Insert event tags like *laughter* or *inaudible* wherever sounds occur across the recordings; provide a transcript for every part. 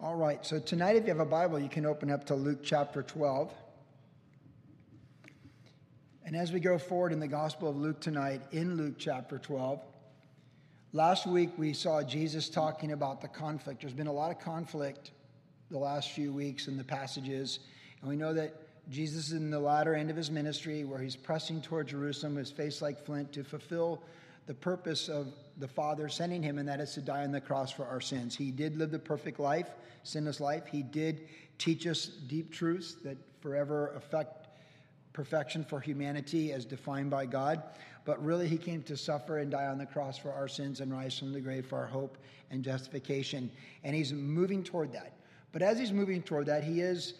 All right, so tonight, if you have a Bible, you can open up to Luke chapter 12. And as we go forward in the Gospel of Luke tonight, in Luke chapter 12, last week we saw Jesus talking about the conflict. There's been a lot of conflict the last few weeks in the passages, and we know that Jesus is in the latter end of his ministry where he's pressing toward Jerusalem, his face like flint, to fulfill the purpose of the Father sending him, and that is to die on the cross for our sins. He did live the perfect life, sinless life. He did teach us deep truths that forever affect perfection for humanity as defined by God. But really, he came to suffer and die on the cross for our sins and rise from the grave for our hope and justification. And he's moving toward that. But as he's moving toward that, he is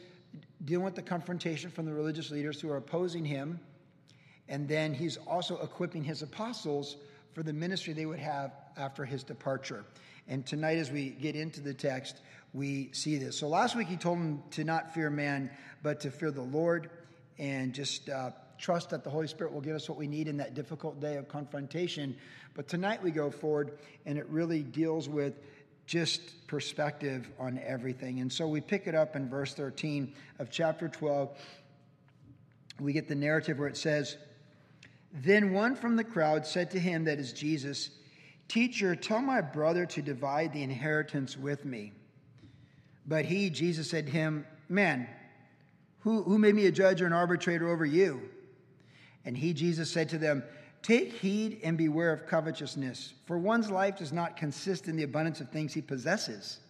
dealing with the confrontation from the religious leaders who are opposing him. And then he's also equipping his apostles for the ministry they would have after his departure. And tonight, as we get into the text, we see this. So last week, he told them to not fear man, but to fear the Lord and just uh, trust that the Holy Spirit will give us what we need in that difficult day of confrontation. But tonight, we go forward, and it really deals with just perspective on everything. And so we pick it up in verse 13 of chapter 12. We get the narrative where it says, then one from the crowd said to him, that is Jesus, Teacher, tell my brother to divide the inheritance with me. But he, Jesus, said to him, Man, who, who made me a judge or an arbitrator over you? And he, Jesus, said to them, Take heed and beware of covetousness, for one's life does not consist in the abundance of things he possesses.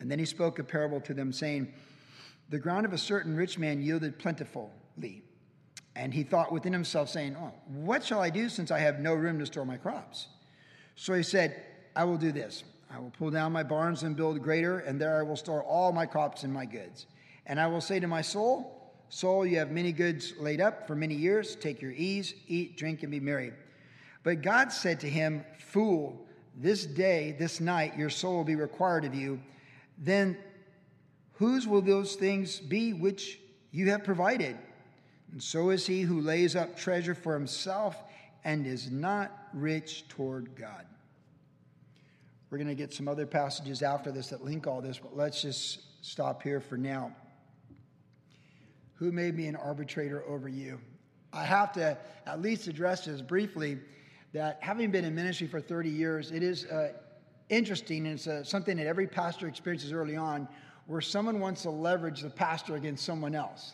And then he spoke a parable to them, saying, The ground of a certain rich man yielded plentifully. And he thought within himself, saying, Oh, what shall I do since I have no room to store my crops? So he said, I will do this. I will pull down my barns and build greater, and there I will store all my crops and my goods. And I will say to my soul, Soul, you have many goods laid up for many years. Take your ease, eat, drink, and be merry. But God said to him, Fool, this day, this night, your soul will be required of you. Then whose will those things be which you have provided? And so is he who lays up treasure for himself and is not rich toward God. We're going to get some other passages after this that link all this, but let's just stop here for now. Who made me an arbitrator over you? I have to at least address this briefly that having been in ministry for 30 years, it is uh, interesting and it's uh, something that every pastor experiences early on where someone wants to leverage the pastor against someone else.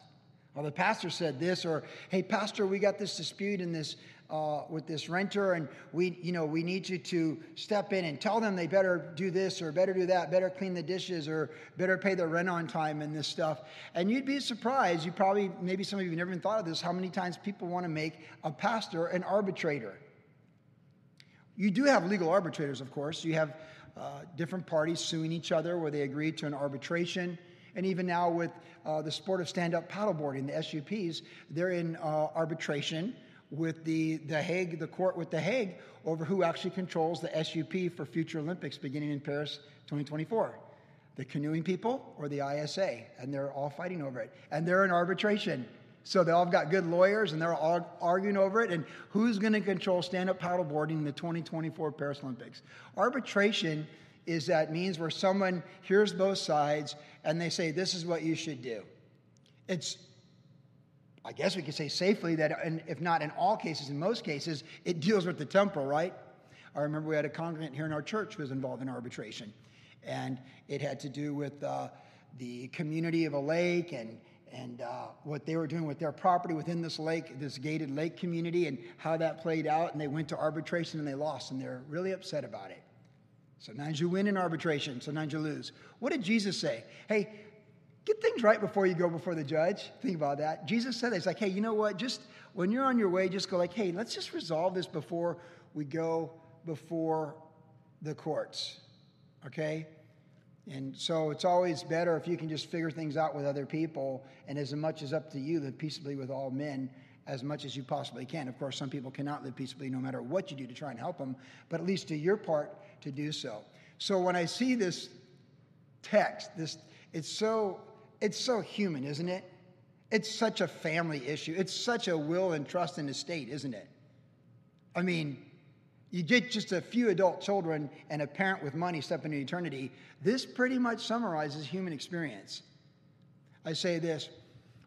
Well, the pastor said this, or hey, pastor, we got this dispute in this uh, with this renter, and we, you know, we need you to step in and tell them they better do this or better do that, better clean the dishes or better pay the rent on time and this stuff. And you'd be surprised. You probably, maybe some of you never even thought of this, how many times people want to make a pastor an arbitrator. You do have legal arbitrators, of course. You have uh, different parties suing each other where they agree to an arbitration. And even now, with uh, the sport of stand up paddleboarding, the SUPs, they're in uh, arbitration with the, the Hague, the court with the Hague, over who actually controls the SUP for future Olympics beginning in Paris 2024. The canoeing people or the ISA, and they're all fighting over it. And they're in arbitration. So they all have got good lawyers and they're all arguing over it. And who's going to control stand up paddleboarding in the 2024 Paris Olympics? Arbitration is that means where someone hears both sides and they say, this is what you should do. It's, I guess we could say safely that, if not in all cases, in most cases, it deals with the temporal, right? I remember we had a congregant here in our church who was involved in arbitration, and it had to do with uh, the community of a lake and and uh, what they were doing with their property within this lake, this gated lake community, and how that played out. And they went to arbitration and they lost, and they're really upset about it. Sometimes you win in arbitration, sometimes you lose. What did Jesus say? Hey, get things right before you go before the judge. Think about that. Jesus said It's like, hey, you know what? Just when you're on your way, just go like, hey, let's just resolve this before we go before the courts. Okay? And so it's always better if you can just figure things out with other people, and as much as up to you, live peaceably with all men as much as you possibly can. Of course, some people cannot live peaceably no matter what you do to try and help them, but at least do your part to do so. So when I see this text, this it's so it's so human, isn't it? It's such a family issue. It's such a will and trust in the state, isn't it? I mean, You get just a few adult children and a parent with money step into eternity. This pretty much summarizes human experience. I say this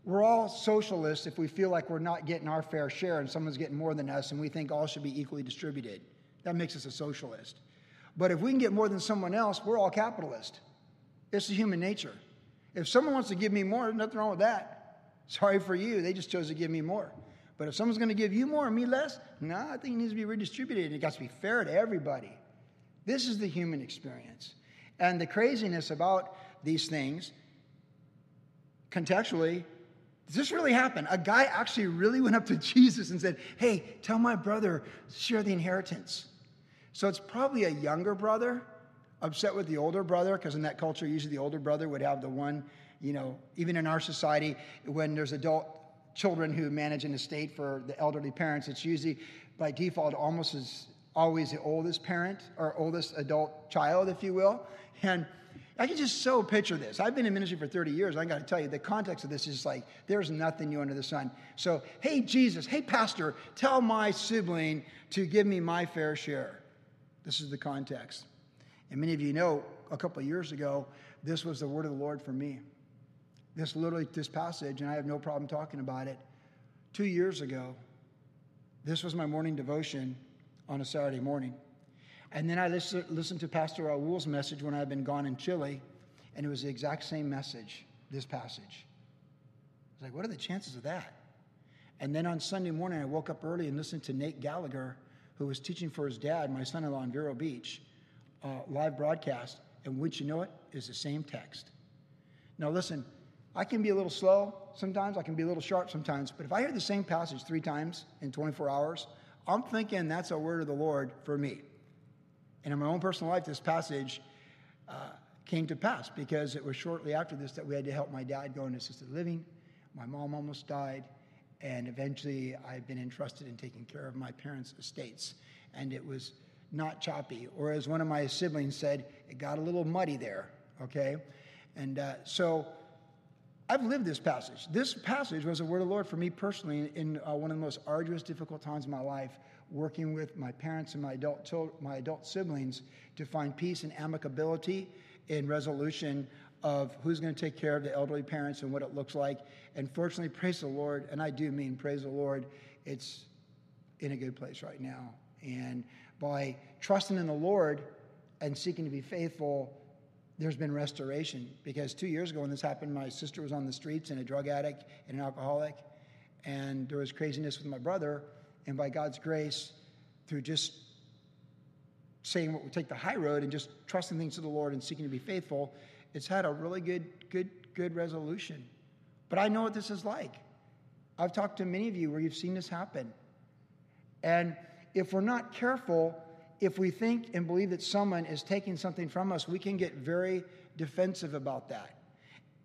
we're all socialists if we feel like we're not getting our fair share and someone's getting more than us and we think all should be equally distributed. That makes us a socialist. But if we can get more than someone else, we're all capitalist. It's the human nature. If someone wants to give me more, nothing wrong with that. Sorry for you, they just chose to give me more. But if someone's going to give you more and me less, no, I think it needs to be redistributed. It got to be fair to everybody. This is the human experience. And the craziness about these things, contextually, does this really happen? A guy actually really went up to *laughs* Jesus and said, Hey, tell my brother, share the inheritance. So it's probably a younger brother upset with the older brother, because in that culture, usually the older brother would have the one, you know, even in our society, when there's adult children who manage an estate for the elderly parents, it's usually by default almost as always the oldest parent or oldest adult child, if you will. And I can just so picture this. I've been in ministry for 30 years. I got to tell you, the context of this is like, there's nothing new under the sun. So, hey, Jesus, hey, Pastor, tell my sibling to give me my fair share. This is the context. And many of you know, a couple of years ago, this was the word of the Lord for me. This literally, this passage, and I have no problem talking about it. Two years ago, this was my morning devotion on a Saturday morning. And then I listened, to Pastor Raul's message when I'd been gone in Chile, and it was the exact same message, this passage. I was like, what are the chances of that? And then on Sunday morning, I woke up early and listened to Nate Gallagher, who was teaching for his dad, my son in law in Vero Beach, uh, live broadcast. And would you know it, is the same text. Now, listen, I can be a little slow sometimes, I can be a little sharp sometimes, but if I hear the same passage three times in 24 hours, I'm thinking that's a word of the Lord for me. And in my own personal life, this passage uh, came to pass because it was shortly after this that we had to help my dad go into assisted living. My mom almost died, and eventually I've been entrusted in taking care of my parents' estates. And it was not choppy, or as one of my siblings said, it got a little muddy there, okay? And uh, so I've lived this passage. This passage was a word of the Lord for me personally in uh, one of the most arduous, difficult times of my life working with my parents and my adult, my adult siblings to find peace and amicability in resolution of who's going to take care of the elderly parents and what it looks like. And fortunately, praise the Lord, and I do mean praise the Lord, it's in a good place right now. And by trusting in the Lord and seeking to be faithful, there's been restoration. Because two years ago, when this happened, my sister was on the streets and a drug addict and an alcoholic, and there was craziness with my brother and by God's grace, through just saying what would take the high road and just trusting things to the Lord and seeking to be faithful, it's had a really good, good, good resolution. But I know what this is like. I've talked to many of you where you've seen this happen. And if we're not careful, if we think and believe that someone is taking something from us, we can get very defensive about that,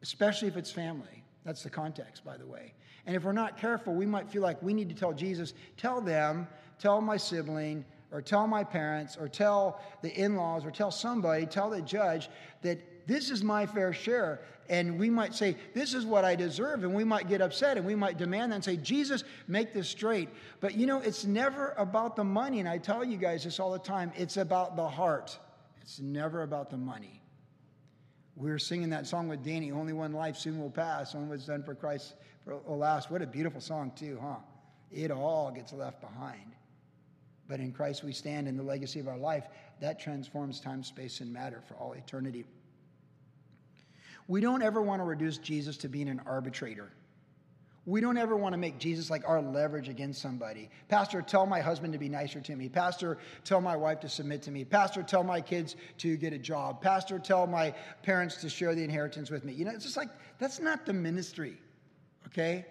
especially if it's family. That's the context, by the way. And if we're not careful, we might feel like we need to tell Jesus, tell them, tell my sibling, or tell my parents, or tell the in laws, or tell somebody, tell the judge that this is my fair share. And we might say, This is what I deserve. And we might get upset and we might demand that and say, Jesus, make this straight. But you know, it's never about the money. And I tell you guys this all the time it's about the heart, it's never about the money. We were singing that song with Danny, Only One Life Soon Will Pass, Only What's Done for Christ will oh, last. What a beautiful song, too, huh? It all gets left behind. But in Christ we stand in the legacy of our life. That transforms time, space, and matter for all eternity. We don't ever want to reduce Jesus to being an arbitrator. We don't ever want to make Jesus like our leverage against somebody. Pastor, tell my husband to be nicer to me. Pastor, tell my wife to submit to me. Pastor, tell my kids to get a job. Pastor, tell my parents to share the inheritance with me. You know, it's just like, that's not the ministry, okay?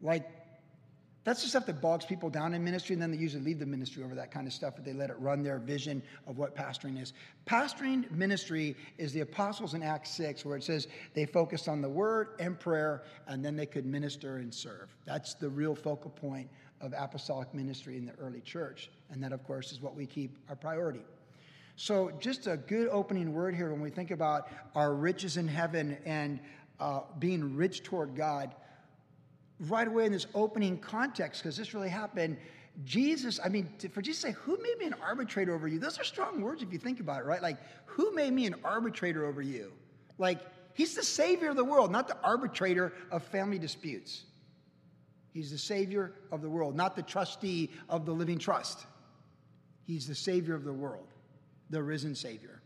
Like, that's the stuff that bogs people down in ministry, and then they usually leave the ministry over that kind of stuff, but they let it run their vision of what pastoring is. Pastoring ministry is the apostles in Acts 6, where it says they focused on the word and prayer, and then they could minister and serve. That's the real focal point of apostolic ministry in the early church. And that, of course, is what we keep our priority. So, just a good opening word here when we think about our riches in heaven and uh, being rich toward God right away in this opening context, because this really happened, Jesus, I mean, for Jesus to say, Who made me an arbitrator over you? Those are strong words if you think about it, right? Like, who made me an arbitrator over you? Like, he's the savior of the world, not the arbitrator of family disputes. He's the savior of the world, not the trustee of the living trust. He's the savior of the world, the risen savior.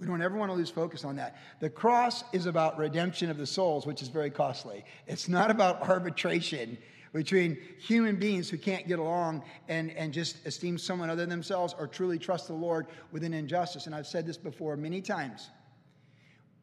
We don't ever want to lose focus on that. The cross is about redemption of the souls, which is very costly. It's not about *laughs* arbitration between human beings who can't get along and, and just esteem someone other than themselves or truly trust the Lord with an injustice. And I've said this before many times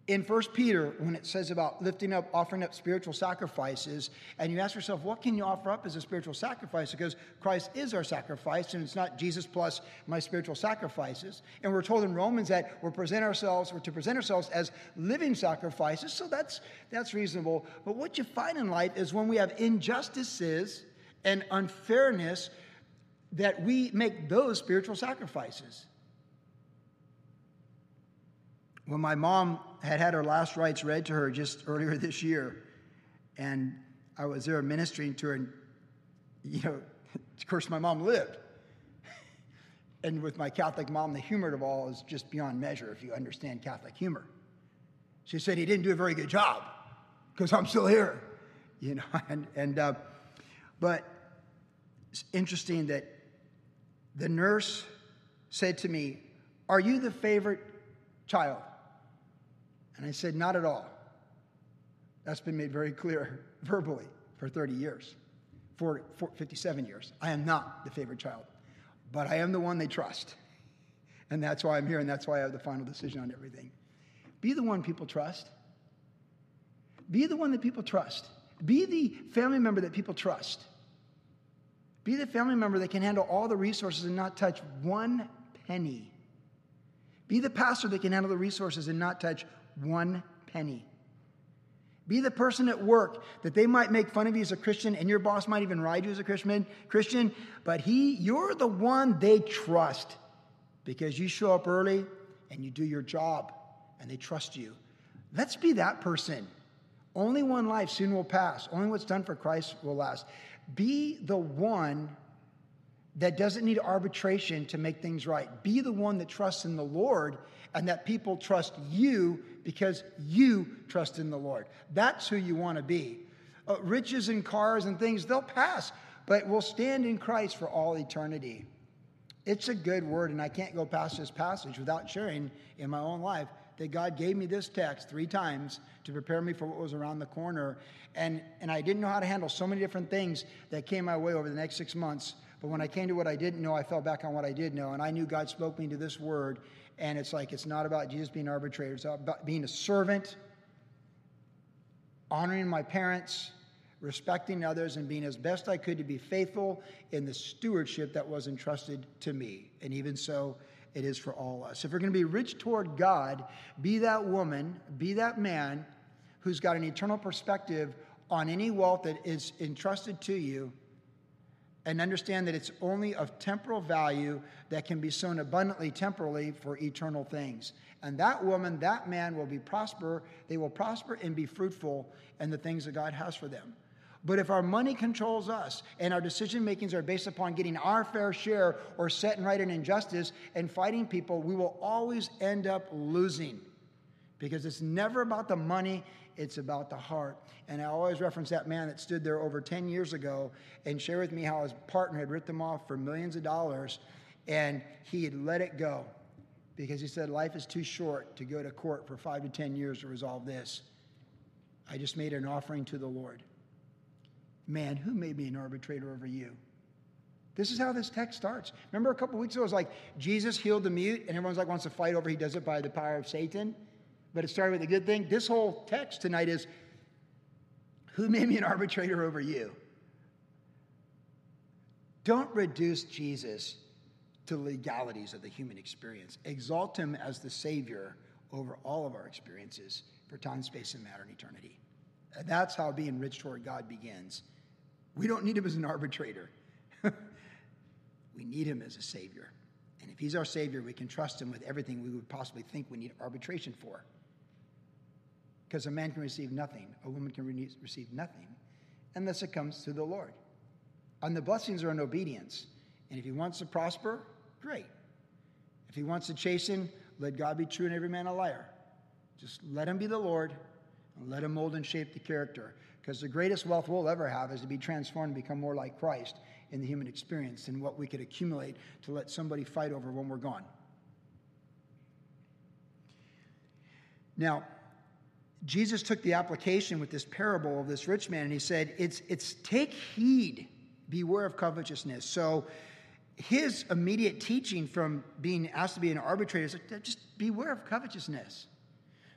in First Peter, when it says about lifting up, offering up spiritual sacrifices, and you ask yourself, what can you offer up as a spiritual sacrifice? Because Christ is our sacrifice, and it's not Jesus plus my spiritual sacrifices. And we're told in Romans that we're present ourselves, we're to present ourselves as living sacrifices. So that's that's reasonable. But what you find in life is when we have injustices and unfairness, that we make those spiritual sacrifices. When my mom had had her last rites read to her just earlier *laughs* this year, and I was there ministering to her, and you know, *laughs* of course, my mom lived. *laughs* And with my Catholic mom, the humor of all is just beyond measure if you understand Catholic humor. She said he didn't do a very good job because I'm still here, you know. And, and uh, but it's interesting that the nurse said to me, "Are you the favorite child?" And I said, Not at all. That's been made very clear *laughs* verbally for 30 years, for 57 years. I am not the favorite child, but I am the one they trust. *laughs* And that's why I'm here, and that's why I have the final decision on everything. Be the one people trust. Be the one that people trust. Be the family member that people trust. Be the family member that can handle all the resources and not touch one penny. Be the pastor that can handle the resources and not touch one penny. Be the person at work that they might make fun of you as a Christian, and your boss might even ride you as a Christian, Christian, but he, you're the one they trust because you show up early and you do your job and they trust you. Let's be that person. Only one life soon will pass. Only what's done for Christ will last. Be the one that doesn't need arbitration to make things right. Be the one that trusts in the Lord and that people trust you because you trust in the Lord. That's who you want to be. Uh, riches and cars and things, they'll pass, but we'll stand in Christ for all eternity. It's a good word, and I can't go past this passage without sharing in my own life that God gave me this text three times to prepare me for what was around the corner. And, and I didn't know how to handle so many different things that came my way over the next six months. But when I came to what I didn't know, I fell back on what I did know. And I knew God spoke me to this word, and it's like, it's not about Jesus being arbitrator, it's about being a servant, honoring my parents, respecting others, and being as best I could to be faithful in the stewardship that was entrusted to me. And even so, it is for all us. If we're going to be rich toward God, be that woman, be that man who's got an eternal perspective on any wealth that is entrusted to you and understand that it's only of temporal value that can be sown abundantly temporally for eternal things. And that woman, that man will be prosper, they will prosper and be fruitful in the things that God has for them. But if our money controls us and our decision makings are based upon getting our fair share or setting right an injustice and fighting people, we will always end up losing because it's never about the money, it's about the heart. And I always reference that man that stood there over 10 years ago and shared with me how his partner had ripped him off for millions of dollars and he had let it go because he said, Life is too short to go to court for five to 10 years to resolve this. I just made an offering to the Lord. Man, who made me an arbitrator over you? This is how this text starts. Remember a couple weeks ago, it was like Jesus healed the mute, and everyone's like wants to fight over he does it by the power of Satan but it started with a good thing. This whole text tonight is who made me an arbitrator over you? Don't reduce Jesus to legalities of the human experience. Exalt him as the Savior over all of our experiences for time, space, and matter and eternity. That's how being rich toward God begins. We don't need him as an arbitrator, *laughs* we need him as a Savior. And if he's our Savior, we can trust him with everything we would possibly think we need arbitration for. Because a man can receive nothing, a woman can re- receive nothing unless it comes through the Lord. And the blessings are in obedience. And if he wants to prosper, great. If he wants to chasten, let God be true and every man a liar. Just let him be the Lord and let him mold and shape the character. Because the greatest wealth we'll ever have is to be transformed and become more like Christ in the human experience than what we could accumulate to let somebody fight over when we're gone. Now, Jesus took the application with this parable of this rich man and he said, It's, it's take heed, beware of covetousness. So, his immediate teaching from being asked to be an arbitrator is just beware of covetousness.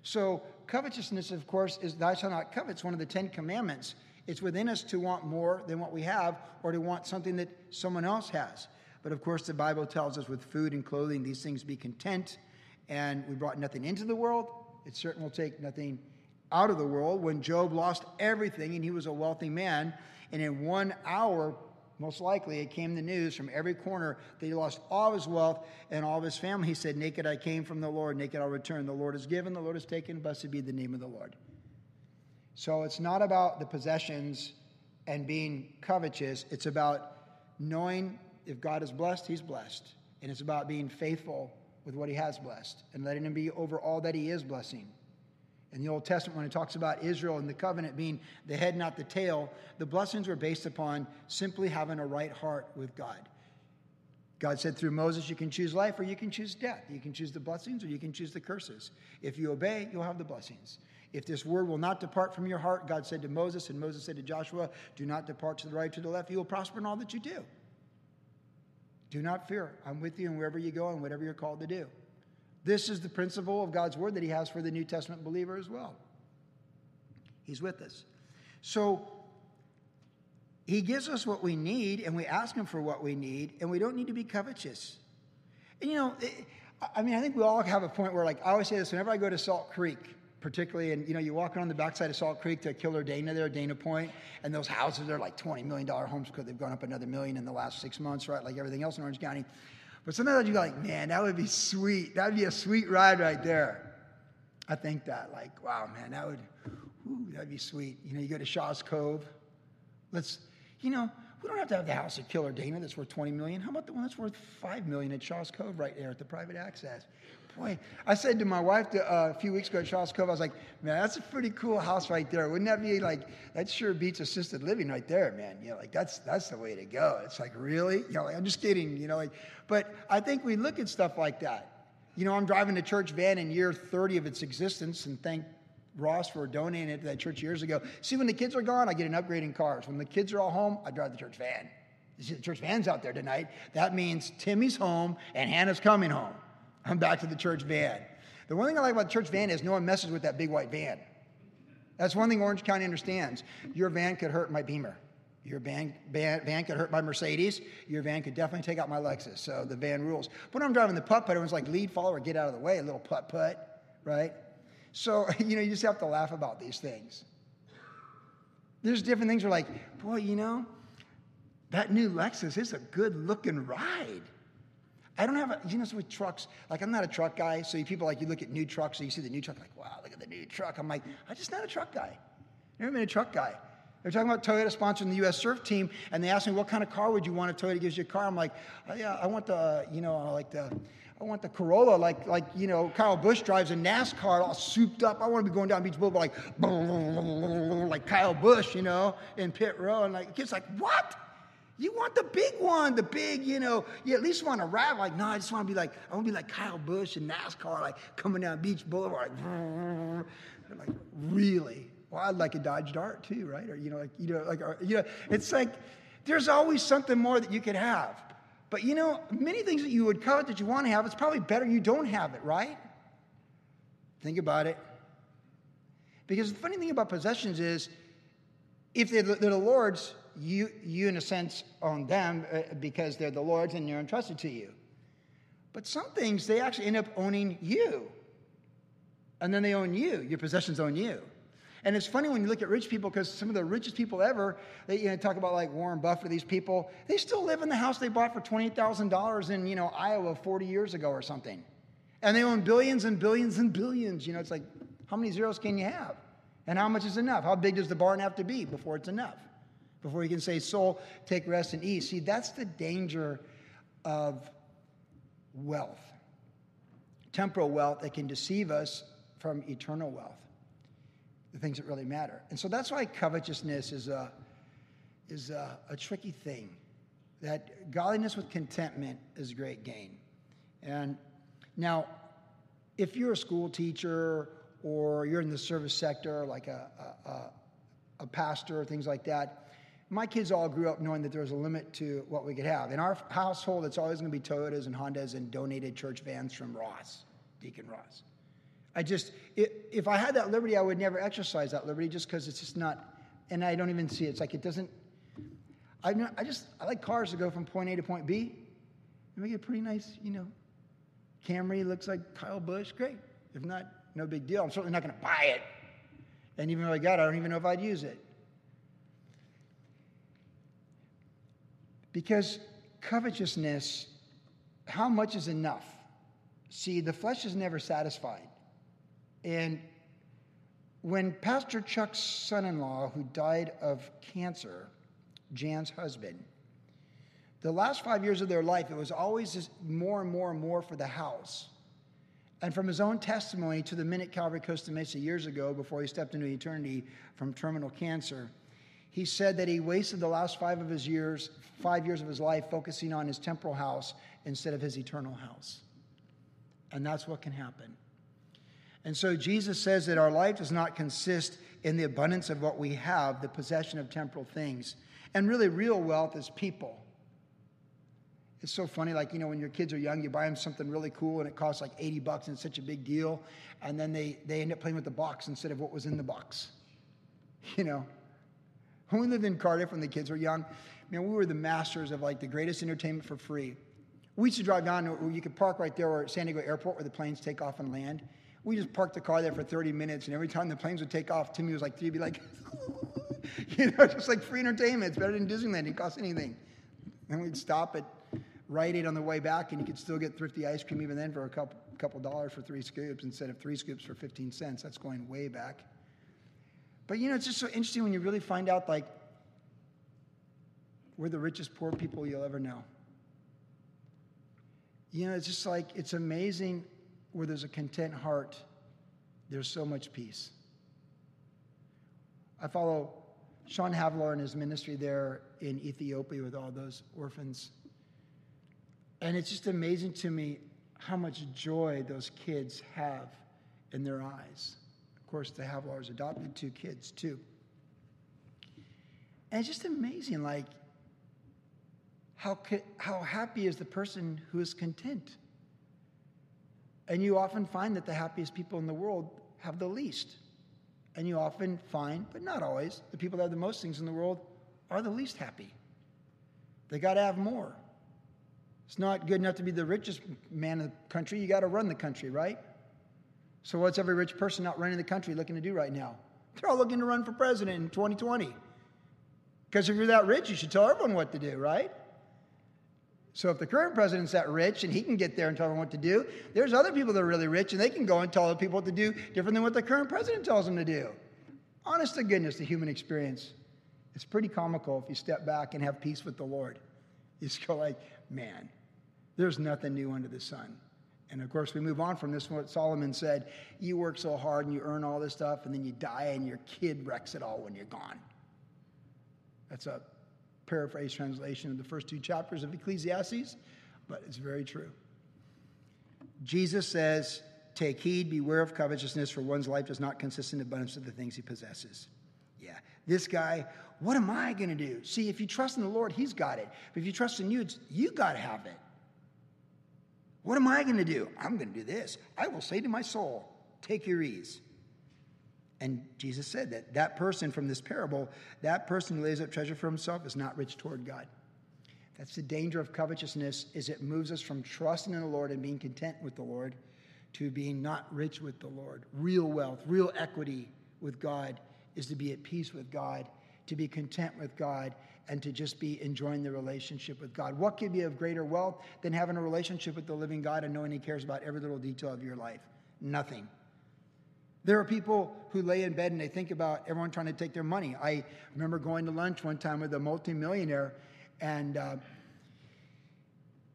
So, covetousness, of course, is thou shalt not covet. It's one of the Ten Commandments. It's within us to want more than what we have or to want something that someone else has. But of course, the Bible tells us with food and clothing, these things be content. And we brought nothing into the world. It certainly will take nothing out of the world. When Job lost everything and he was a wealthy man, and in one hour, most likely, it came the news from every corner that he lost all of his wealth and all of his family. He said, Naked I came from the Lord, naked I'll return. The Lord has given, the Lord has taken, blessed be the name of the Lord. So it's not about the possessions and being covetous, it's about knowing if God is blessed, he's blessed. And it's about being faithful with what he has blessed and letting him be over all that he is blessing. In the Old Testament, when it talks about Israel and the covenant being the head, not the tail, the blessings were based upon simply having a right heart with God. God said through Moses, you can choose life or you can choose death. You can choose the blessings or you can choose the curses. If you obey, you'll have the blessings. If this word will not depart from your heart, God said to Moses, and Moses said to Joshua, do not depart to the right, to the left. You will prosper in all that you do. Do not fear. I'm with you and wherever you go and whatever you're called to do. This is the principle of God's word that He has for the New Testament believer as well. He's with us. So He gives us what we need, and we ask Him for what we need, and we don't need to be covetous. And you know, I mean, I think we all have a point where, like, I always say this whenever I go to Salt Creek, particularly, and you know, you walk around the backside of Salt Creek to Killer Dana there, Dana Point, and those houses are like $20 million homes because they've gone up another million in the last six months, right? Like everything else in Orange County. But sometimes you go like, man, that would be sweet. That would be a sweet ride right there. I think that, like, wow, man, that would, whew, that'd be sweet. You know, you go to Shaw's Cove. Let's, you know, we don't have to have the house at Killer Dana that's worth 20 million. How about the one that's worth 5 million at Shaw's Cove right there at the private access? Boy, I said to my wife uh, a few weeks ago at Shaw's Cove, I was like, man, that's a pretty cool house right there. Wouldn't that be like, that sure beats assisted living right there, man. You know, like that's, that's the way to go. It's like, really? You know, like, I'm just kidding, you know, like, but I think we look at stuff like that. You know, I'm driving a church van in year 30 of its existence and thank Ross for donating it to that church years ago. See, when the kids are gone, I get an upgrade in cars. When the kids are all home, I drive the church van. You see the church van's out there tonight. That means Timmy's home and Hannah's coming home. I'm back to the church van. The one thing I like about the church van is no one messes with that big white van. That's one thing Orange County understands. Your van could hurt my Beamer. Your van, van, van could hurt my Mercedes. Your van could definitely take out my Lexus. So the van rules. But when I'm driving the putt putt, everyone's like, lead follower, get out of the way, a little putt putt, right? So, *laughs* you know, you just have to laugh about these things. There's different things where, like, boy, you know, that new Lexus is a good looking ride. I don't have a, you know, with trucks, like I'm not a truck guy. So people like, you look at new trucks and you see the new truck, like, wow, look at the new truck. I'm like, I'm just not a truck guy. Never been a truck guy. They're talking about Toyota sponsoring the U.S. Surf Team, and they asked me, what kind of car would you want if Toyota gives you a car? I'm like, oh, yeah, I want the, you know, like the, I want the Corolla, like, like you know, Kyle Busch drives a NASCAR all souped up. I want to be going down Beach Boulevard like, *laughs* like Kyle Busch, you know, in pit row. And like, kid's like, what? You want the big one, the big, you know, you at least want to rap like, no, I just want to be like, I want to be like Kyle Busch and NASCAR, like coming down Beach Boulevard. Like, *laughs* like really? Well, I'd like a Dodge Dart too, right? Or, you know, like, you know, like, or, you know, it's like there's always something more that you could have. But, you know, many things that you would covet that you want to have, it's probably better you don't have it, right? Think about it. Because the funny thing about possessions is, if they're the Lord's, you, you in a sense own them uh, because they're the Lord's and they're entrusted to you. But some things, they actually end up owning you. And then they own you. Your possessions own you. And it's funny when you look at rich people because some of the richest people ever, they you know, talk about like Warren Buffett, these people, they still live in the house they bought for $28,000 in, you know, Iowa 40 years ago or something. And they own billions and billions and billions. You know, it's like, how many zeros can you have? And how much is enough? How big does the barn have to be before it's enough? Before you can say, Soul, take rest and eat. See, that's the danger of wealth. Temporal wealth that can deceive us from eternal wealth, the things that really matter. And so that's why covetousness is a, is a, a tricky thing. That godliness with contentment is great gain. And now, if you're a school teacher or you're in the service sector, like a, a, a pastor, things like that, my kids all grew up knowing that there was a limit to what we could have. In our household, it's always going to be Toyotas and Hondas and donated church vans from Ross, Deacon Ross. I just, if I had that liberty, I would never exercise that liberty just because it's just not, and I don't even see it. It's like it doesn't, I, I just, I like cars to go from point A to point B. And we get a pretty nice, you know, Camry looks like Kyle Busch. Great. If not, no big deal. I'm certainly not going to buy it. And even though I got it, I don't even know if I'd use it. Because covetousness, how much is enough? See, the flesh is never satisfied. And when Pastor Chuck's son in law, who died of cancer, Jan's husband, the last five years of their life, it was always just more and more and more for the house. And from his own testimony to the Minute Calvary Costa Mesa years ago, before he stepped into eternity from terminal cancer, he said that he wasted the last five of his years, five years of his life, focusing on his temporal house instead of his eternal house. And that's what can happen. And so Jesus says that our life does not consist in the abundance of what we have, the possession of temporal things. And really, real wealth is people. It's so funny, like, you know, when your kids are young, you buy them something really cool and it costs like 80 bucks and it's such a big deal. And then they, they end up playing with the box instead of what was in the box. *laughs* You know, when we lived in Cardiff when the kids were young, man, we were the masters of like the greatest entertainment for free. We used to drive down, you could park right there at San Diego Airport where the planes take off and land. We just parked the car there for 30 minutes, and every time the planes would take off, Timmy was like, he'd be like, *laughs* you know, just like free entertainment. It's better than Disneyland. It cost anything. And we'd stop at Rite Aid on the way back, and you could still get thrifty ice cream even then for a couple, couple dollars for three scoops instead of three scoops for 15 cents. That's going way back. But you know, it's just so interesting when you really find out like we're the richest poor people you'll ever know. You know, it's just like it's amazing where there's a content heart, there's so much peace. I follow Sean Havlar and his ministry there in Ethiopia with all those orphans. And it's just amazing to me how much joy those kids have in their eyes course, the Havlars adopted two kids too. And it's just amazing, like, how, how happy is the person who is content? And you often find that the happiest people in the world have the least. And you often find, but not always, the people that have the most things in the world are the least happy. They got to have more. It's not good enough to be the richest man in the country. You got to run the country, right? So, what's every rich person not running the country looking to do right now? They're all looking to run for president in 2020. Because if you're that rich, you should tell everyone what to do, right? So, if the current president's that rich and he can get there and tell everyone what to do, there's other people that are really rich and they can go and tell other people what to do different than what the current president tells them to do. Honest to goodness, the human experience. It's pretty comical if you step back and have peace with the Lord. You just go like, man, there's nothing new under the sun. And of course, we move on from this. What Solomon said you work so hard and you earn all this stuff, and then you die, and your kid wrecks it all when you're gone. That's a paraphrase translation of the first two chapters of Ecclesiastes, but it's very true. Jesus says, Take heed, beware of covetousness, for one's life does not consist in abundance of the things he possesses. Yeah, this guy, what am I going to do? See, if you trust in the Lord, he's got it. But if you trust in you, you got to have it. What am I going to do? I'm going to do this. I will say to my soul, Take your ease. And Jesus said that that person from this parable, that person who lays up treasure for himself is not rich toward God. That's the danger of covetousness is it moves us from trusting in the Lord and being content with the Lord to being not rich with the Lord. Real wealth, real equity with God is to be at peace with God, to be content with God, and to just be enjoying the relationship with God. What could be of greater wealth than having a relationship with the living God and knowing He cares about every little detail of your life? Nothing. There are people who lay in bed and they think about everyone trying to take their money. I remember going to lunch one time with a multimillionaire, and uh,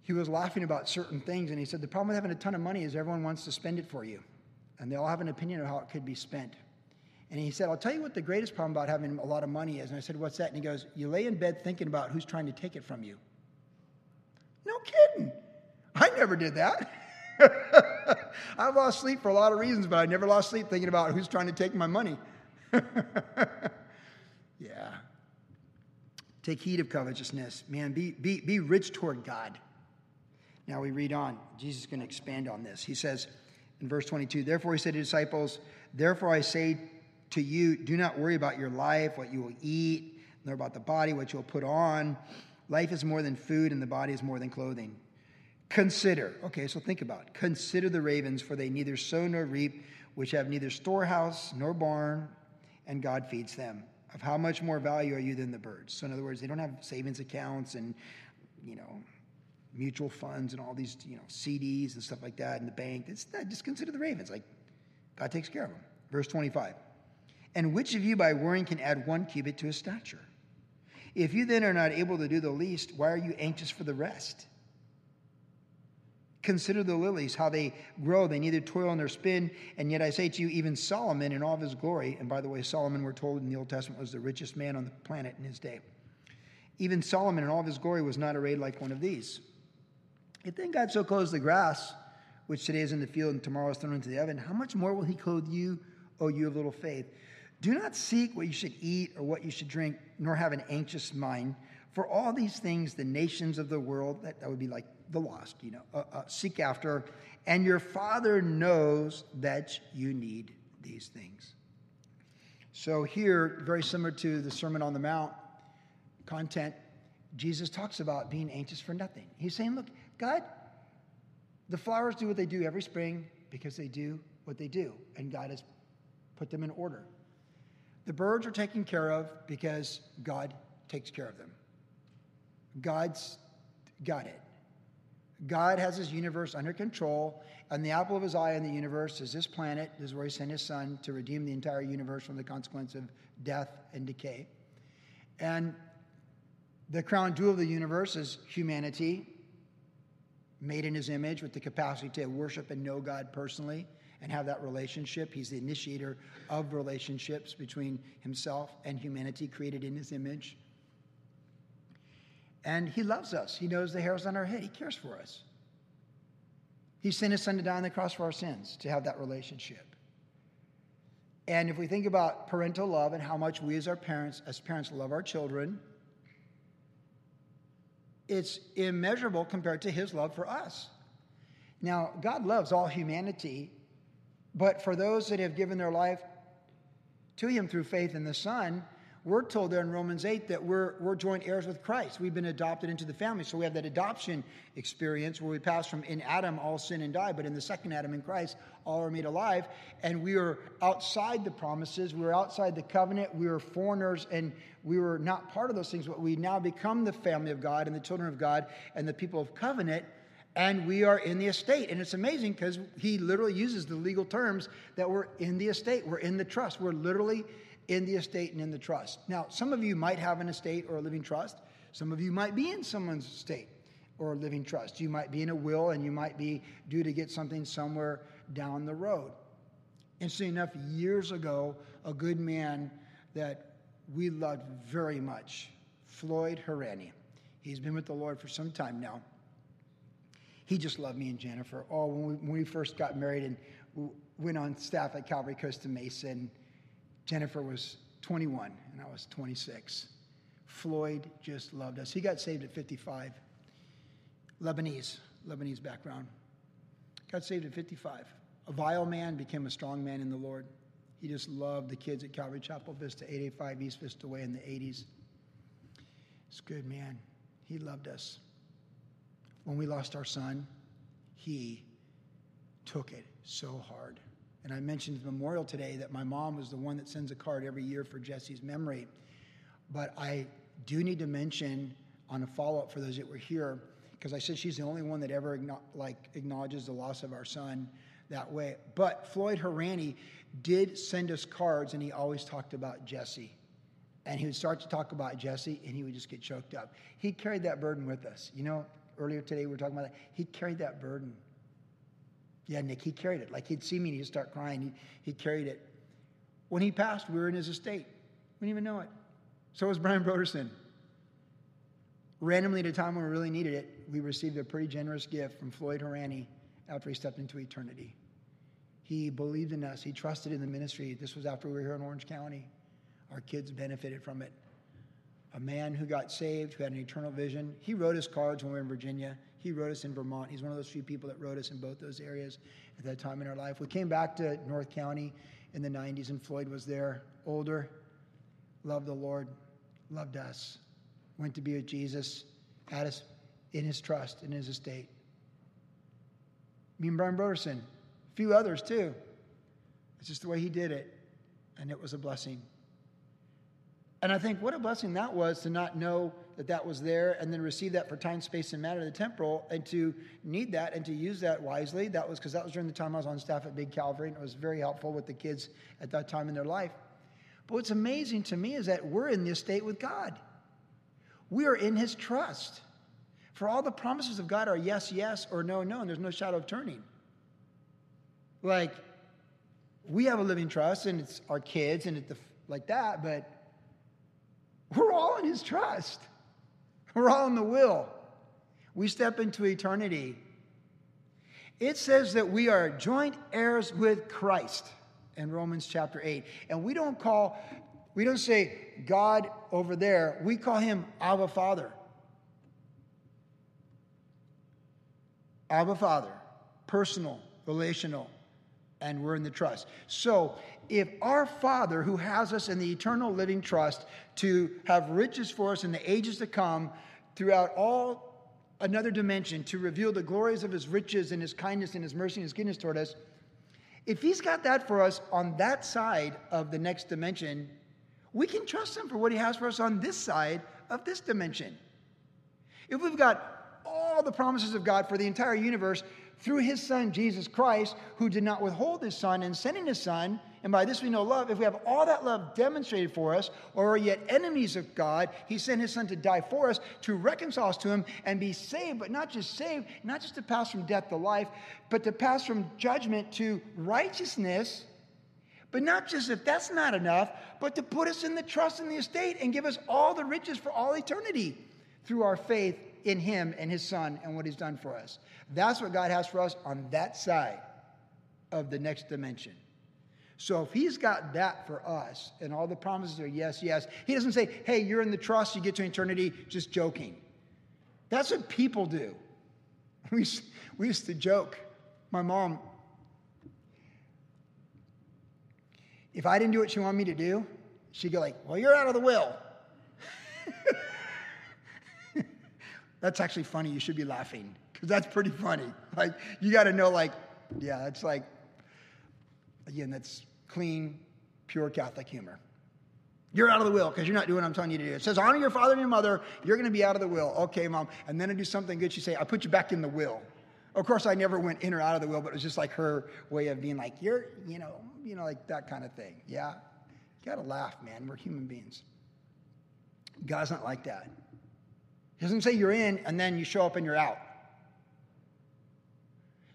he was laughing about certain things. And he said, The problem with having a ton of money is everyone wants to spend it for you, and they all have an opinion of how it could be spent. And he said, I'll tell you what the greatest problem about having a lot of money is. And I said, What's that? And he goes, You lay in bed thinking about who's trying to take it from you. No kidding. I never did that. *laughs* I've lost sleep for a lot of reasons, but I never lost sleep thinking about who's trying to take my money. *laughs* yeah. Take heed of covetousness. Man, be, be, be rich toward God. Now we read on. Jesus is going to expand on this. He says in verse 22 Therefore, he said to disciples, Therefore I say to you, do not worry about your life, what you will eat, nor about the body, what you will put on. Life is more than food, and the body is more than clothing. Consider, okay, so think about it. Consider the ravens, for they neither sow nor reap, which have neither storehouse nor barn, and God feeds them. Of how much more value are you than the birds? So, in other words, they don't have savings accounts and, you know, mutual funds and all these, you know, CDs and stuff like that in the bank. It's just consider the ravens. Like, God takes care of them. Verse 25. And which of you by worrying can add one cubit to his stature? If you then are not able to do the least, why are you anxious for the rest? Consider the lilies, how they grow. They neither toil nor spin. And yet I say to you, even Solomon in all of his glory, and by the way, Solomon, we're told in the Old Testament, was the richest man on the planet in his day. Even Solomon in all of his glory was not arrayed like one of these. If then God so clothes the grass, which today is in the field and tomorrow is thrown into the oven, how much more will he clothe you, O you of little faith? Do not seek what you should eat or what you should drink, nor have an anxious mind. For all these things, the nations of the world, that, that would be like the lost, you know, uh, uh, seek after, and your Father knows that you need these things. So, here, very similar to the Sermon on the Mount content, Jesus talks about being anxious for nothing. He's saying, Look, God, the flowers do what they do every spring because they do what they do, and God has put them in order. The birds are taken care of because God takes care of them. God's got it. God has his universe under control, and the apple of his eye in the universe is this planet. This is where he sent his son to redeem the entire universe from the consequence of death and decay. And the crown jewel of the universe is humanity, made in his image with the capacity to worship and know God personally and have that relationship. He's the initiator of relationships between himself and humanity created in his image. And he loves us. He knows the hairs on our head. He cares for us. He sent his son to die on the cross for our sins to have that relationship. And if we think about parental love and how much we as our parents, as parents, love our children, it's immeasurable compared to his love for us. Now, God loves all humanity, but for those that have given their life to him through faith in the Son, we're told there in Romans 8 that we're, we're joint heirs with Christ. We've been adopted into the family. So we have that adoption experience where we pass from in Adam, all sin and die, but in the second Adam in Christ, all are made alive. And we are outside the promises. We are outside the covenant. We are foreigners and we were not part of those things, but we now become the family of God and the children of God and the people of covenant and we are in the estate. And it's amazing because he literally uses the legal terms that we're in the estate, we're in the trust. We're literally in the estate and in the trust. Now, some of you might have an estate or a living trust. Some of you might be in someone's estate or a living trust. You might be in a will and you might be due to get something somewhere down the road. Interesting enough, years ago, a good man that we loved very much, Floyd Harani. He's been with the Lord for some time now. He just loved me and Jennifer. Oh, when we, when we first got married and went on staff at Calvary Costa Mesa, Jennifer was 21 and I was 26. Floyd just loved us. He got saved at 55. Lebanese, Lebanese background. Got saved at 55. A vile man became a strong man in the Lord. He just loved the kids at Calvary Chapel Vista, 885 East Vista Way in the 80s. It's good, man. He loved us. When we lost our son, he took it so hard. And I mentioned the memorial today that my mom was the one that sends a card every year for Jesse's memory. But I do need to mention on a follow up for those that were here, because I said she's the only one that ever like acknowledges the loss of our son that way. But Floyd Harani did send us cards, and he always talked about Jesse. And he would start to talk about Jesse, and he would just get choked up. He carried that burden with us. You know, earlier today we were talking about that. He carried that burden. Yeah, Nick, he carried it. Like he'd see me and he'd start crying. He, he carried it. When he passed, we were in his estate. We didn't even know it. So was Brian Brodersen. Randomly, at a time when we really needed it, we received a pretty generous gift from Floyd Horani after he stepped into eternity. He believed in us, he trusted in the ministry. This was after we were here in Orange County. Our kids benefited from it. A man who got saved, who had an eternal vision. He wrote us cards when we were in Virginia. He wrote us in Vermont. He's one of those few people that wrote us in both those areas at that time in our life. We came back to North County in the 90s, and Floyd was there, older, loved the Lord, loved us, went to be with Jesus, had us in his trust, in his estate. Me and Brian Brodersen, a few others too. It's just the way he did it, and it was a blessing. And I think what a blessing that was to not know that that was there and then receive that for time, space, and matter, the temporal, and to need that and to use that wisely. That was because that was during the time I was on staff at Big Calvary, and it was very helpful with the kids at that time in their life. But what's amazing to me is that we're in this state with God. We are in His trust. For all the promises of God are yes, yes, or no, no, and there's no shadow of turning. Like, we have a living trust, and it's our kids, and it's the, like that, but we're all in His trust. We're all in the will. We step into eternity. It says that we are joint heirs with Christ in Romans chapter 8. And we don't call, we don't say God over there, we call him Abba Father. Abba Father, personal, relational, and we're in the trust. So, if our Father, who has us in the eternal living trust to have riches for us in the ages to come, throughout all another dimension, to reveal the glories of his riches and his kindness and his mercy and his goodness toward us, if he's got that for us on that side of the next dimension, we can trust him for what he has for us on this side of this dimension. If we've got all the promises of God for the entire universe through his son Jesus Christ, who did not withhold his son in sending his son, and by this we know love. If we have all that love demonstrated for us, or are yet enemies of God, He sent His Son to die for us, to reconcile us to Him, and be saved, but not just saved, not just to pass from death to life, but to pass from judgment to righteousness. But not just if that's not enough, but to put us in the trust in the estate and give us all the riches for all eternity through our faith in Him and His Son and what He's done for us. That's what God has for us on that side of the next dimension. So if he's got that for us and all the promises are yes, yes, he doesn't say, hey, you're in the trust, you get to eternity, just joking. That's what people do. *laughs* We, we used to joke. My mom, if I didn't do what she wanted me to do, she'd go like, well, you're out of the will. *laughs* that's actually funny. You should be laughing because that's pretty funny. *laughs* Like, you got to know, like, yeah, it's like Again, that's clean, pure Catholic humor. You're out of the will because you're not doing what I'm telling you to do. It says, honor your father and your mother. You're going to be out of the will. Okay, mom. And then to do something good. She say, I put you back in the will. Of course, I never went in or out of the will, but it was just like her way of being like, you're, you know, you know, like that kind of thing. Yeah. You got to laugh, man. We're human beings. God's not like that. He doesn't say you're in and then you show up and you're out.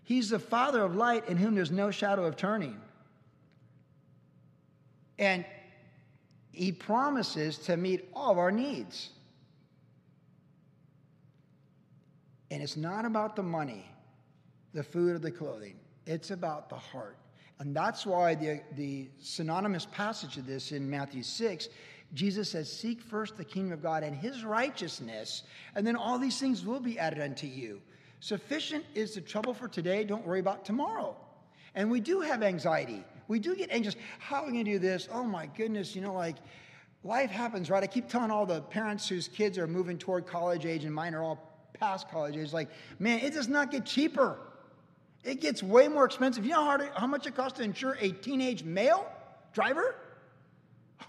He's the Father of light in whom there's no shadow of turning. And he promises to meet all of our needs. And it's not about the money, the food, or the clothing. It's about the heart. And that's why the, the synonymous passage of this in Matthew 6, Jesus says, Seek first the kingdom of God and his righteousness, and then all these things will be added unto you. Sufficient is the trouble for today. Don't worry about tomorrow. And we do have anxiety. We do get anxious. How are we going to do this? Oh my goodness, you know, like life happens, right? I keep telling all the parents whose kids are moving toward college age and mine are all past college age, like, man, it does not get cheaper. It gets way more expensive. You know how, how much it costs to insure a teenage male driver?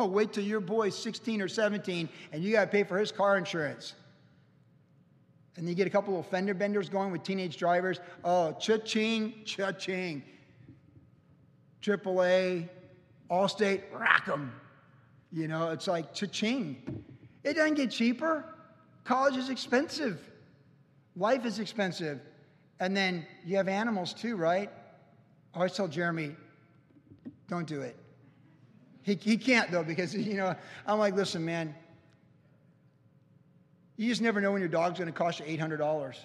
Oh, wait till your boy's 16 or 17 and you got to pay for his car insurance. And you get a couple of fender benders going with teenage drivers. Oh, cha-ching, cha-ching. AAA, Allstate, rack 'em. You know, it's like cha-ching. It doesn't get cheaper. College is expensive. Life is expensive. And then you have animals too, right? I always tell Jeremy, don't do it. He, he can't though, because, you know, I'm like, listen, man, you just never know when your dog's going to cost you $800.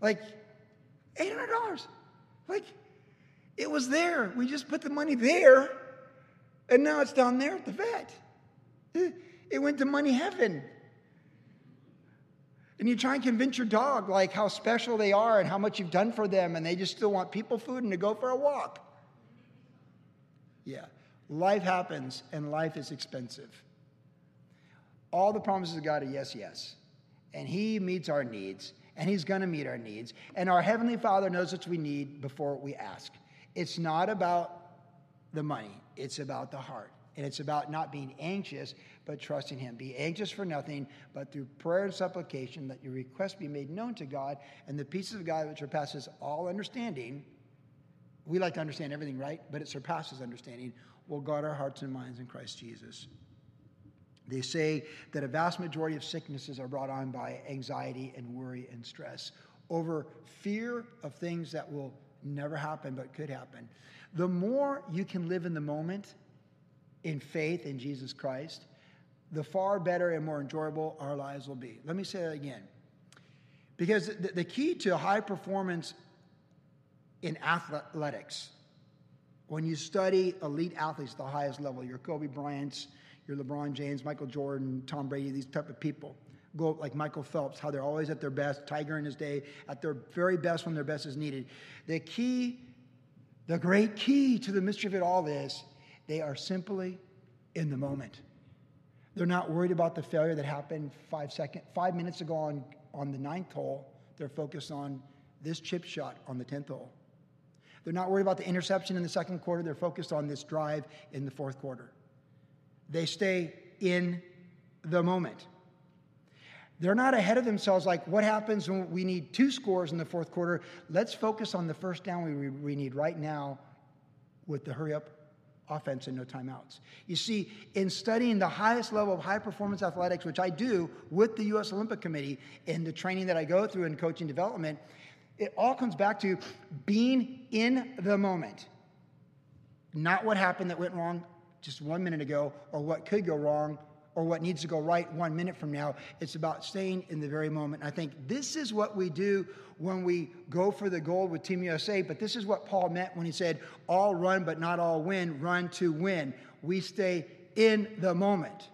Like, $800. Like, it was there. We just put the money there, and now it's down there at the vet. It went to money heaven. And you try and convince your dog like how special they are and how much you've done for them, and they just still want people food and to go for a walk. Yeah, life happens and life is expensive. All the promises of God are yes, yes. And He meets our needs, and He's going to meet our needs. And our Heavenly Father knows what we need before we ask. It's not about the money, it's about the heart. And it's about not being anxious, but trusting Him. Be anxious for nothing, but through prayer and supplication, let your request be made known to God, and the peace of God, which surpasses all understanding, we like to understand everything, right? But it surpasses understanding, will guard our hearts and minds in Christ Jesus. They say that a vast majority of sicknesses are brought on by anxiety and worry and stress over fear of things that will never happen but could happen. The more you can live in the moment in faith in Jesus Christ, the far better and more enjoyable our lives will be. Let me say that again. Because the, key to high performance in athletics, when you study elite athletes at the highest level, your Kobe Bryant's, your LeBron James, Michael Jordan, Tom Brady, these type of people, go like Michael Phelps, how they're always at their best, Tiger in his day, at their very best when their best is needed. The key, the great key to the mystery of it all is they are simply in the moment. They're not worried about the failure that happened five second, five minutes ago on, on the ninth hole. They're focused on this chip shot on the tenth hole. They're not worried about the interception in the second quarter. They're focused on this drive in the fourth quarter. They stay in the moment. They're not ahead of themselves like what happens when we need two scores in the fourth quarter. Let's focus on the first down we, we need right now with the hurry up offense and no timeouts. You see, in studying the highest level of high performance athletics, which I do with the U.S. Olympic Committee in the training that I go through in coaching development, it all comes back to being in the moment. Not what happened that went wrong just one minute ago, or what could go wrong, or what needs to go right one minute from now. It's about staying in the very moment. I think this is what we do when we go for the gold with Team USA, but this is what Paul meant when he said, All run, but not all win, run to win. We stay in the moment.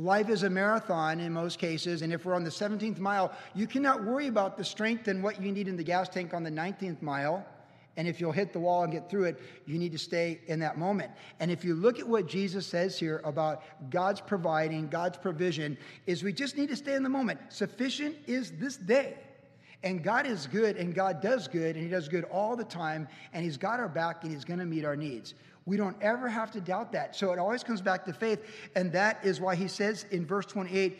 Life is a marathon in most cases, and if we're on the 17th mile, you cannot worry about the strength and what you need in the gas tank on the 19th mile. And if you'll hit the wall and get through it, you need to stay in that moment. And if you look at what Jesus says here about God's providing, God's provision, is we just need to stay in the moment. Sufficient is this day. And God is good and God does good and He does good all the time and He's got our back and He's going to meet our needs. We don't ever have to doubt that. So it always comes back to faith. And that is why He says in verse 28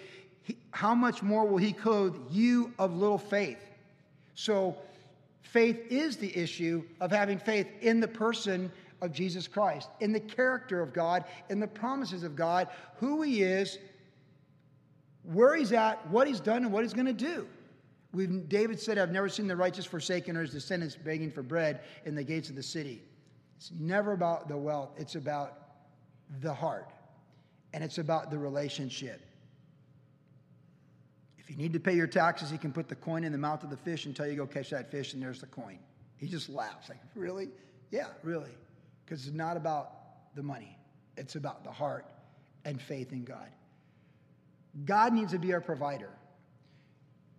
How much more will He clothe you of little faith? So faith is the issue of having faith in the person of Jesus Christ, in the character of God, in the promises of God, who He is, where He's at, what He's done, and what He's going to do. We've, David said, I've never seen the righteous forsaken or his descendants begging for bread in the gates of the city. It's never about the wealth, it's about the heart, and it's about the relationship. If you need to pay your taxes, he can put the coin in the mouth of the fish until you go catch that fish, and there's the coin. He just laughs, like, Really? Yeah, really. Because it's not about the money, it's about the heart and faith in God. God needs to be our provider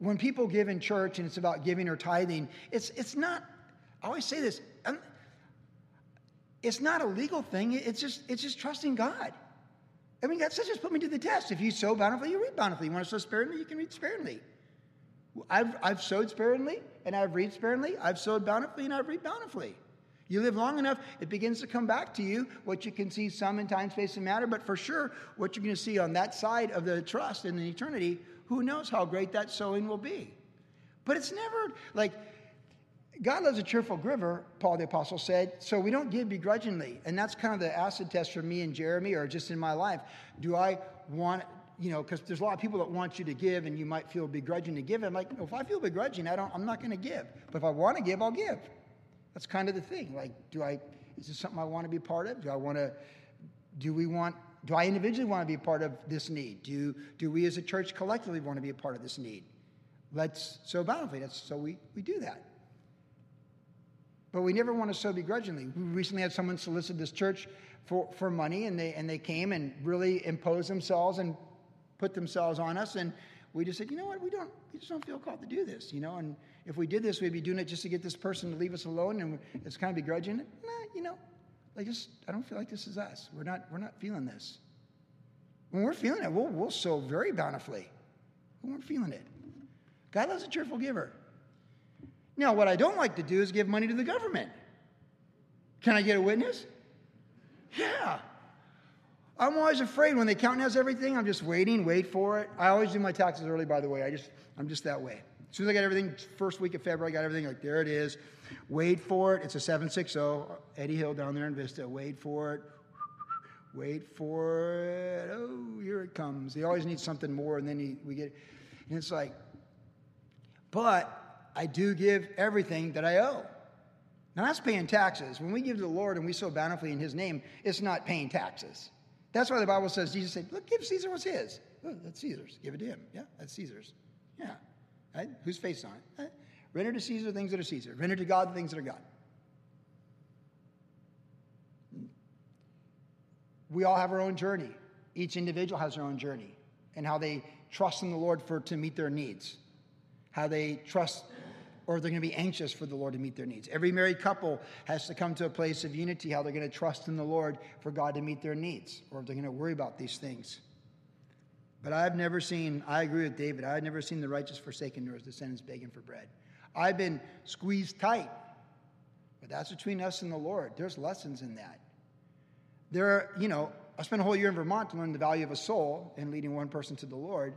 when people give in church and it's about giving or tithing, it's, it's not, I always say this, it's not a legal thing. It's just, it's just trusting God. I mean, God says, just put me to the test. If you sow bountifully, you reap bountifully. You want to sow sparingly, you can reap sparingly. I've, I've sowed sparingly and I've reaped sparingly. I've sowed bountifully and I've reaped bountifully. You live long enough, it begins to come back to you. What you can see some in time, space, and matter, but for sure, what you're going to see on that side of the trust in the eternity who knows how great that sowing will be? But it's never like God loves a cheerful giver, Paul the Apostle said, so we don't give begrudgingly. And that's kind of the acid test for me and Jeremy, or just in my life. Do I want, you know, because there's a lot of people that want you to give and you might feel begrudging to give. I'm like, if I feel begrudging, I don't, I'm not going to give. But if I want to give, I'll give. That's kind of the thing. Like, do I, is this something I want to be part of? Do I want to, do we want, do I individually want to be part of this need? Do, do we as a church collectively want to be a part of this need? Let's sow bountifully. That's, so we, we do that. But we never want to sow begrudgingly. We recently had someone solicit this church for, for money, and they, and they came and really imposed themselves and put themselves on us. And we just said, you know what, we don't, we just don't feel called to do this, you know. And if we did this, we'd be doing it just to get this person to leave us alone, and it's kind of begrudging. Nah, you know, I just, I don't feel like this is us. We're not, we're not feeling this. When we're feeling it, we'll, we'll sow very bountifully. When we're feeling it. God loves a cheerful giver. Now, what I don't like to do is give money to the government. Can I get a witness? Yeah. I'm always afraid when they count has everything, I'm just waiting, wait for it. I always do my taxes early, by the way. I just, I'm just that way. As soon as I got everything, first week of February, I got everything, like, there it is. Wait for it. It's a 760, Eddie Hill down there in Vista. Wait for it. Wait for it. Oh, here it comes. He always needs something more, and then he, we get, and it's like, but I do give everything that I owe. Now that's paying taxes. When we give to the Lord and we sow bountifully in His name, it's not paying taxes. That's why the Bible says Jesus said, "Look, give Caesar what's his. Oh, that's Caesar's. Give it to him. Yeah, that's Caesar's. Yeah, right? Whose face on it? Right? Render to Caesar things that are Caesar. Render to God the things that are God. We all have our own journey. Each individual has their own journey and how they trust in the Lord for to meet their needs, how they trust or they're going to be anxious for the Lord to meet their needs. Every married couple has to come to a place of unity, how they're going to trust in the Lord for God to meet their needs, or if they're going to worry about these things. But I've never seen, I agree with David, I've never seen the righteous forsaken nor his descendants begging for bread. I've been squeezed tight, but that's between us and the Lord. There's lessons in that. There are, you know, I spent a whole year in Vermont to learn the value of a soul and leading one person to the Lord.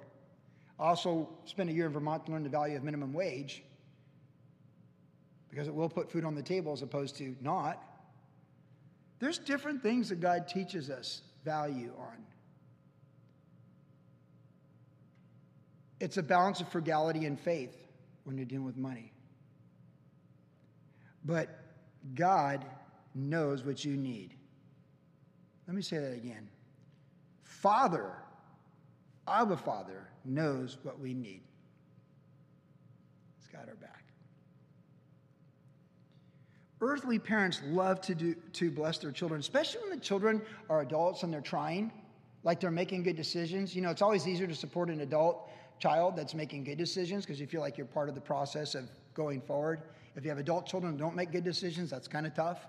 I also spent a year in Vermont to learn the value of minimum wage because it will put food on the table as opposed to not. There's different things that God teaches us value on. It's a balance of frugality and faith when you're dealing with money. But God knows what you need. Let me say that again. Father, Abba Father, knows what we need. He's got our back. Earthly parents love to, do, to bless their children, especially when the children are adults and they're trying, like they're making good decisions. You know, it's always easier to support an adult child that's making good decisions because you feel like you're part of the process of going forward. If you have adult children who don't make good decisions, that's kind of tough.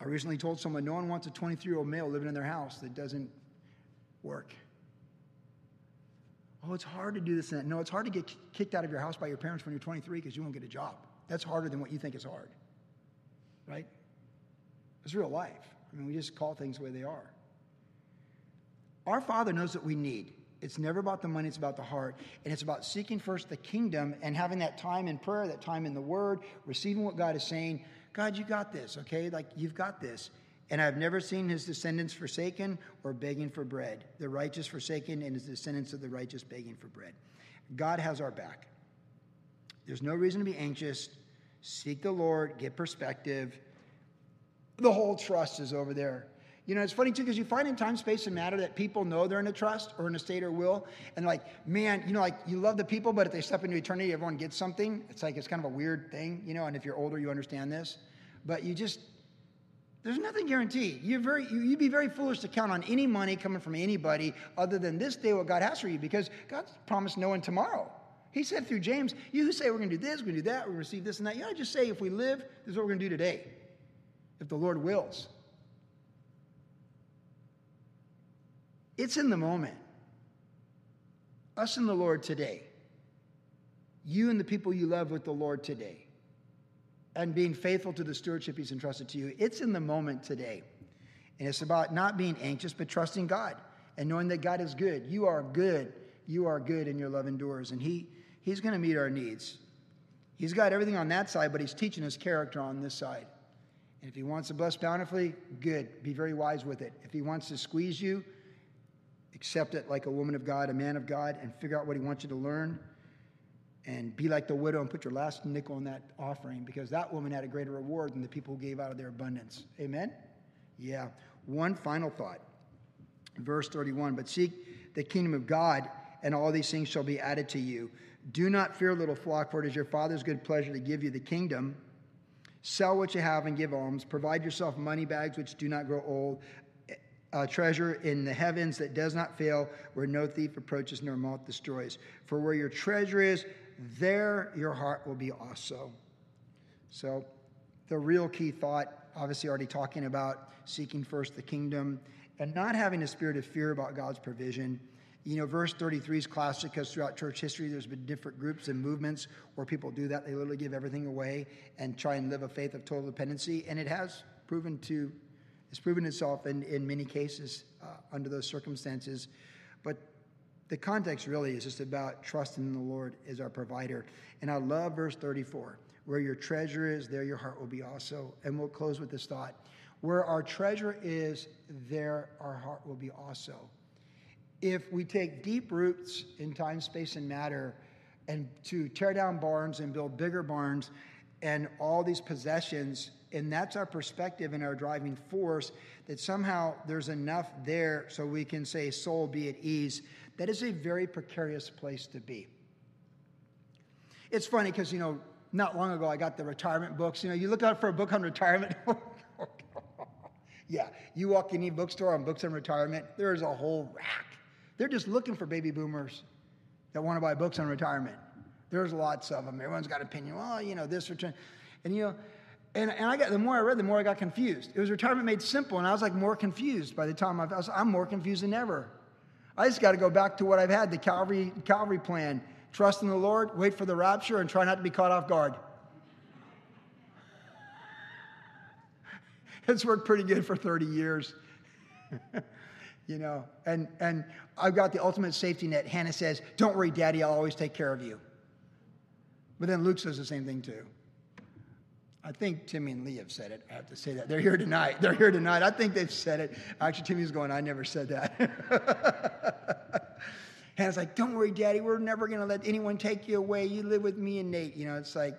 I recently told someone no one wants a 23 year old male living in their house that doesn't work. Oh, it's hard to do this. No, it's hard to get kicked out of your house by your parents when you're 23 because you won't get a job. That's harder than what you think is hard, right? It's real life. I mean, we just call things the way they are. Our Father knows what we need. It's never about the money, it's about the heart. And it's about seeking first the kingdom and having that time in prayer, that time in the Word, receiving what God is saying. God, you got this, okay? Like, you've got this. And I've never seen his descendants forsaken or begging for bread. The righteous forsaken and his descendants of the righteous begging for bread. God has our back. There's no reason to be anxious. Seek the Lord, get perspective. The whole trust is over there. You know, it's funny too, because you find in time, space, and matter that people know they're in a trust or in a state or will. And like, man, you know, like you love the people, but if they step into eternity, everyone gets something. It's like, it's kind of a weird thing, you know, and if you're older, you understand this. But you just, there's nothing guaranteed. You're very, you, would be very foolish to count on any money coming from anybody other than this day what God has for you because God's promised no one tomorrow. He said through James, You who say we're going to do this, we're going to do that, we're going to receive this and that, you to just say, if we live, this is what we're going to do today, if the Lord wills. It's in the moment. Us and the Lord today. You and the people you love with the Lord today. And being faithful to the stewardship He's entrusted to you. It's in the moment today. And it's about not being anxious, but trusting God and knowing that God is good. You are good. You are good and your love endures. And He He's going to meet our needs. He's got everything on that side, but he's teaching his character on this side. And if he wants to bless bountifully, good. Be very wise with it. If he wants to squeeze you, accept it like a woman of God, a man of God, and figure out what he wants you to learn. And be like the widow and put your last nickel in that offering because that woman had a greater reward than the people who gave out of their abundance. Amen? Yeah. One final thought. Verse 31 But seek the kingdom of God, and all these things shall be added to you. Do not fear, little flock, for it is your Father's good pleasure to give you the kingdom. Sell what you have and give alms. Provide yourself money bags which do not grow old, a treasure in the heavens that does not fail, where no thief approaches nor moth destroys. For where your treasure is, there your heart will be also. So, the real key thought, obviously, already talking about seeking first the kingdom and not having a spirit of fear about God's provision. You know, verse 33 is classic because throughout church history, there's been different groups and movements where people do that. They literally give everything away and try and live a faith of total dependency. And it has proven to, it's proven itself in, in many cases uh, under those circumstances. But the context really is just about trusting in the Lord as our provider. And I love verse 34 where your treasure is, there your heart will be also. And we'll close with this thought where our treasure is, there our heart will be also. If we take deep roots in time, space, and matter, and to tear down barns and build bigger barns and all these possessions, and that's our perspective and our driving force, that somehow there's enough there so we can say, soul, be at ease, that is a very precarious place to be. It's funny because, you know, not long ago I got the retirement books. You know, you look out for a book on retirement. *laughs* yeah, you walk any bookstore on books on retirement, there's a whole rack. They're just looking for baby boomers that want to buy books on retirement. There's lots of them. Everyone's got an opinion. Well, you know, this return. And, you know, and, and I got, the more I read, the more I got confused. It was retirement made simple, and I was like more confused by the time I was, I'm more confused than ever. I just got to go back to what I've had the Calvary, Calvary plan. Trust in the Lord, wait for the rapture, and try not to be caught off guard. *laughs* it's worked pretty good for 30 years. *laughs* you know, and, and I've got the ultimate safety net. Hannah says, Don't worry, Daddy, I'll always take care of you. But then Luke says the same thing too. I think Timmy and Lee have said it. I have to say that. They're here tonight. They're here tonight. I think they've said it. Actually, Timmy's going, I never said that. *laughs* Hannah's like, Don't worry, Daddy, we're never going to let anyone take you away. You live with me and Nate. You know, it's like,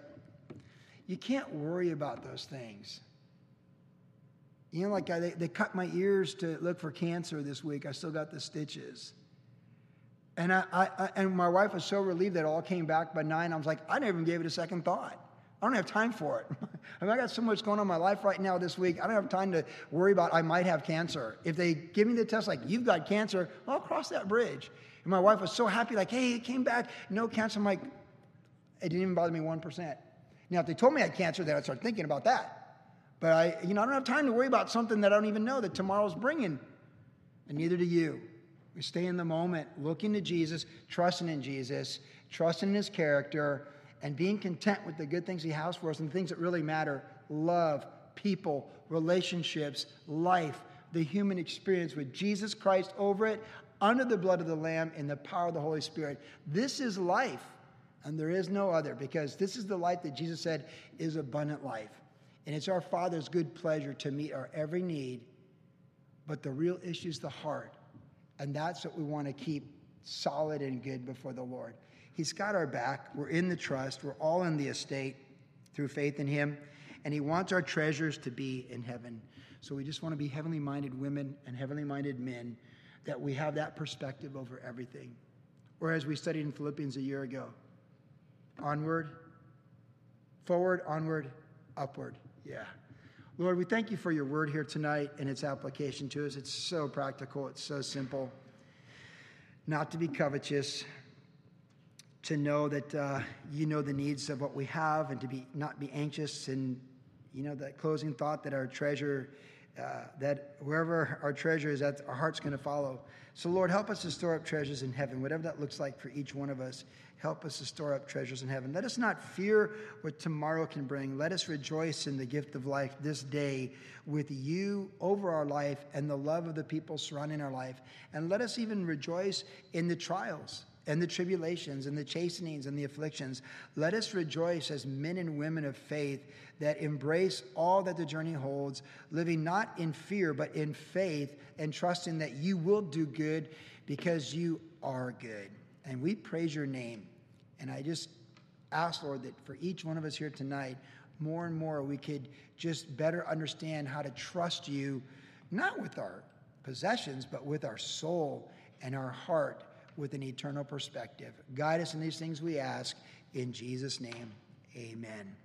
you can't worry about those things. You know, like I, they, they cut my ears to look for cancer this week. I still got the stitches. And, I, I, and my wife was so relieved that it all came back benign. I was like, I never even gave it a second thought. I don't have time for it. *laughs* I mean, I got so much going on in my life right now this week. I don't have time to worry about I might have cancer. If they give me the test like you've got cancer, I'll cross that bridge. And my wife was so happy, like, hey, it came back, no cancer. I'm like, it didn't even bother me 1%. Now, if they told me I had cancer, then I'd start thinking about that. But I, you know, I don't have time to worry about something that I don't even know that tomorrow's bringing. And neither do you. We stay in the moment, looking to Jesus, trusting in Jesus, trusting in his character, and being content with the good things he has for us and the things that really matter love, people, relationships, life, the human experience with Jesus Christ over it, under the blood of the Lamb, in the power of the Holy Spirit. This is life, and there is no other, because this is the life that Jesus said is abundant life. And it's our Father's good pleasure to meet our every need. But the real issue is the heart. And that's what we want to keep solid and good before the Lord. He's got our back. We're in the trust. We're all in the estate through faith in Him. And He wants our treasures to be in heaven. So we just want to be heavenly minded women and heavenly minded men that we have that perspective over everything. Or as we studied in Philippians a year ago onward, forward, onward, upward. Yeah. Lord, we thank you for your word here tonight and its application to us. It's so practical, it's so simple. Not to be covetous, to know that uh, you know the needs of what we have, and to be not be anxious. And you know that closing thought that our treasure, uh, that wherever our treasure is, that our heart's going to follow. So Lord, help us to store up treasures in heaven, whatever that looks like for each one of us. Help us to store up treasures in heaven. Let us not fear what tomorrow can bring. Let us rejoice in the gift of life this day with you over our life and the love of the people surrounding our life. And let us even rejoice in the trials and the tribulations and the chastenings and the afflictions, let us rejoice as men and women of faith that embrace all that the journey holds, living not in fear, but in faith, and trusting that you will do good because you are good. And we praise your name. And I just ask, Lord, that for each one of us here tonight, more and more we could just better understand how to trust you, not with our possessions, but with our soul and our heart with an eternal perspective. Guide us in these things we ask. In Jesus' name, amen.